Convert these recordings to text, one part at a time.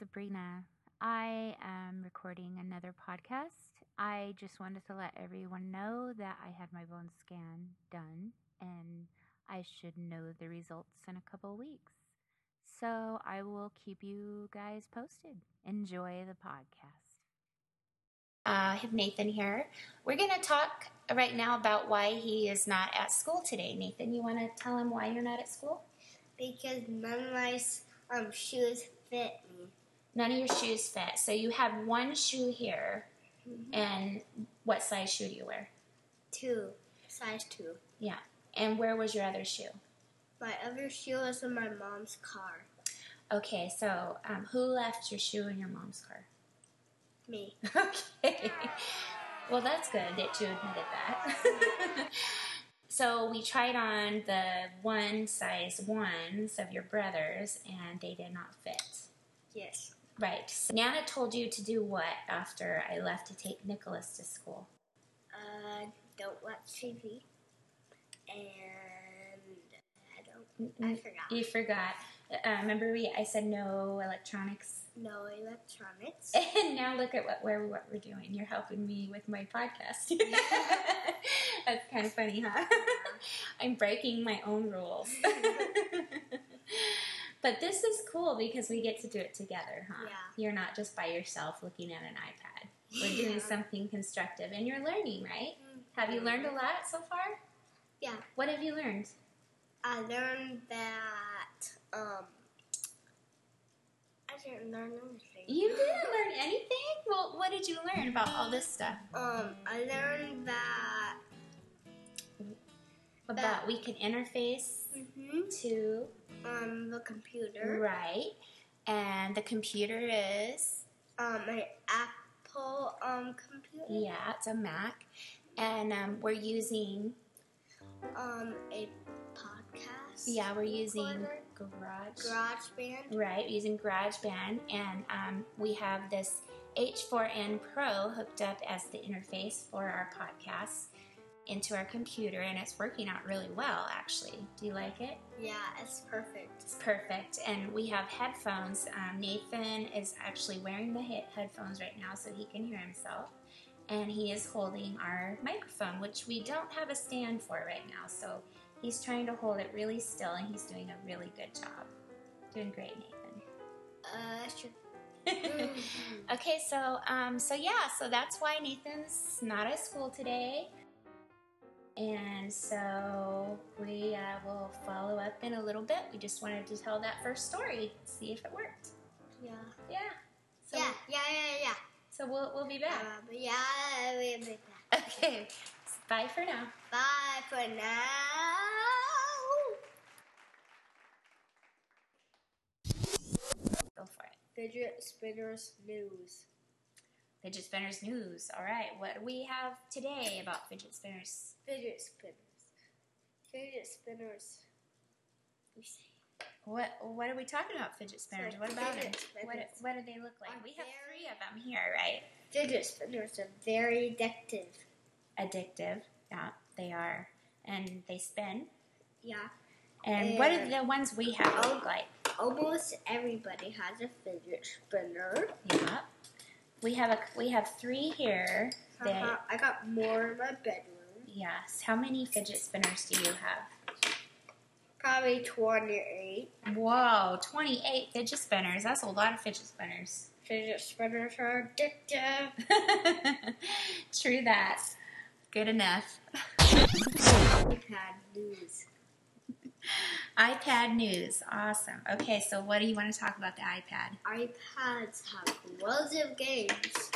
Sabrina. I am recording another podcast. I just wanted to let everyone know that I had my bone scan done and I should know the results in a couple weeks. So I will keep you guys posted. Enjoy the podcast. Uh, I have Nathen here. We're going to talk right now about why he is not at school today. Nathen, you want to tell him why you're not at school? Because none of my um, shoes fit me. None of your shoes fit. So you have one shoe here, Mm-hmm. and what size shoe do you wear? Two, size two. Yeah. And where was your other shoe? My other shoe is in my mom's car. Okay, so um, who left your shoe in your mom's car? Me. Okay. Well, that's good that you admitted that. so we tried on the one size ones of your brothers, and they did not fit. Yes. Right. So Nana told you to do what after I left to take Nicholas to school? Uh, don't watch TV. And I don't. I forgot. You forgot. Uh, remember, we I said no electronics, No electronics. and now look at what where what we're doing. You're helping me with my podcast. That's kind of funny, huh? I'm breaking my own rules. But this is cool because we get to do it together, huh? Yeah. You're not just by yourself looking at an iPad. We're doing Yeah. something constructive, and you're learning, right? Have you learned a lot so far? Yeah. What have you learned? I learned that. Um. I didn't learn anything. You didn't learn anything? Well, what did you learn about all this stuff? Um, I learned that. About we can interface Mm-hmm. to Um, the computer. right, and the computer is Um, an Apple um computer. yeah, it's a Mac, and um, we're using Um, a podcast. yeah, we're using Recorder. Garage. GarageBand. Right, using GarageBand, and um, we have this H4n Pro hooked up as the interface for our podcast into our computer, and it's working out really well. Actually, do you like it? Yeah, it's perfect. It's perfect, and we have headphones. Um, Nathen is actually wearing the headphones right now, so he can hear himself, and he is holding our microphone, which we don't have a stand for right now. So he's trying to hold it really still, and he's doing a really good job. Doing great, Nathen. Uh, sure. okay, so um, so yeah, so that's why Nathen's not at school today, and so we uh, will follow up in a little bit. We just wanted to tell that first story, see if it worked. Yeah. Yeah. So, yeah, yeah, yeah, yeah. So we'll we'll be back. Uh, yeah, we'll be back. Okay. Bye for now. Bye for now. Go for it. Fidget spinners news. Fidget spinners news. All right. What do we have today about fidget spinners? Fidget spinners. Fidget spinners. What what are we talking about? Fidget spinners. So what about them? What what do they look like? are We have three of them here, right? Fidget spinners are very addictive. addictive. Yeah, they are. And they spin. Yeah. And what do And- the ones we have look like? Almost everybody has a fidget spinner. Yeah. We have a we have three here. They, Uh-huh. I got more in my bedroom. Yes. How many fidget spinners do you have? Probably 28. Whoa, 28 fidget spinners. That's a lot of fidget spinners. Fidget spinners are addictive. True that. Good enough. iPad news. Awesome. Okay, so what do you want to talk about the iPad? iPads have loads of games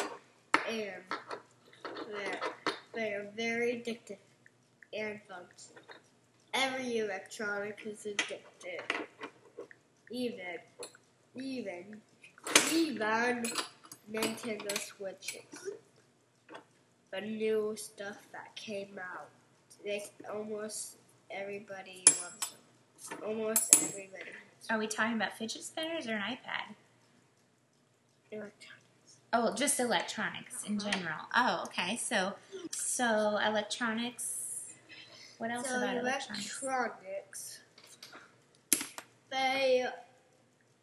and they're, they're very addictive and fun. Every electronic is addictive. Even, even, even Nintendo Switches. The new stuff that came out. They almost everybody loves them. Almost everybody. Are we talking about fidget spinners or an iPad? Electronics. Oh, just electronics in uh-huh. general. Oh, okay. So, so electronics. What else so about electronics? electronics, they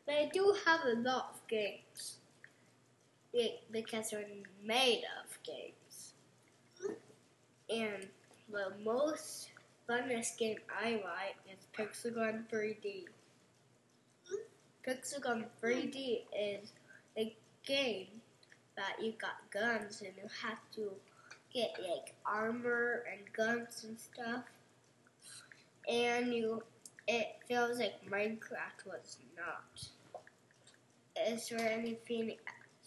they do have a lot of games. Be- because they're made of games. And the most funnest game I like is Pixelgun 3D. Pixelgun 3D is a game that you got guns and you have to get like armor and guns and stuff. And you it feels like Minecraft was not. Is there anything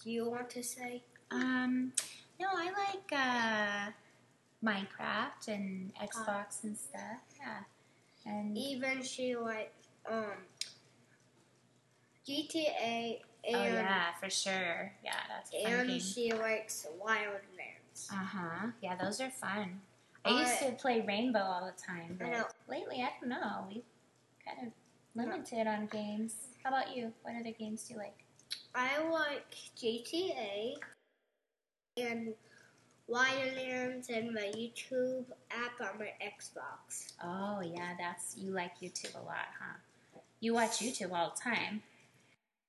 you want to say? Um, no, I like uh, Minecraft and Xbox and stuff. Yeah, and Even she like um GTA and oh yeah, for sure. Yeah, that's a and game. she likes Wildlands. Uh huh. Yeah, those are fun. I used to play Rainbow all the time, I but know. lately I don't know. We've kind of limited on games. How about you? What other games do you like? I like GTA and Wildlands and my YouTube app on my Xbox. Oh yeah, that's you like YouTube a lot, huh? You watch YouTube all the time.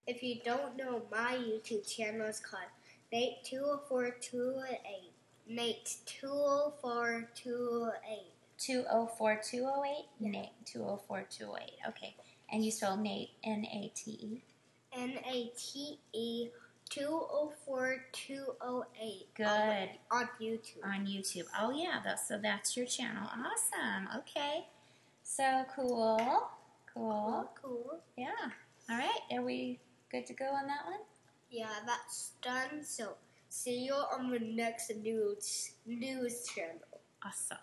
If you don't know, my YouTube channel is called Nate two oh four two oh eight. Nate two oh four two oh eight. 204 208? Nate 204 208. Okay. And you spell Nate N A T E. N A T E two oh four two oh eight. Good. On YouTube. on YouTube. Oh yeah, that's, so that's your channel. Awesome. Okay. So cool. Cool. Oh, cool. Yeah. All right. Are we good to go on that one? Yeah, that's done. So see you on the next news news channel. Awesome.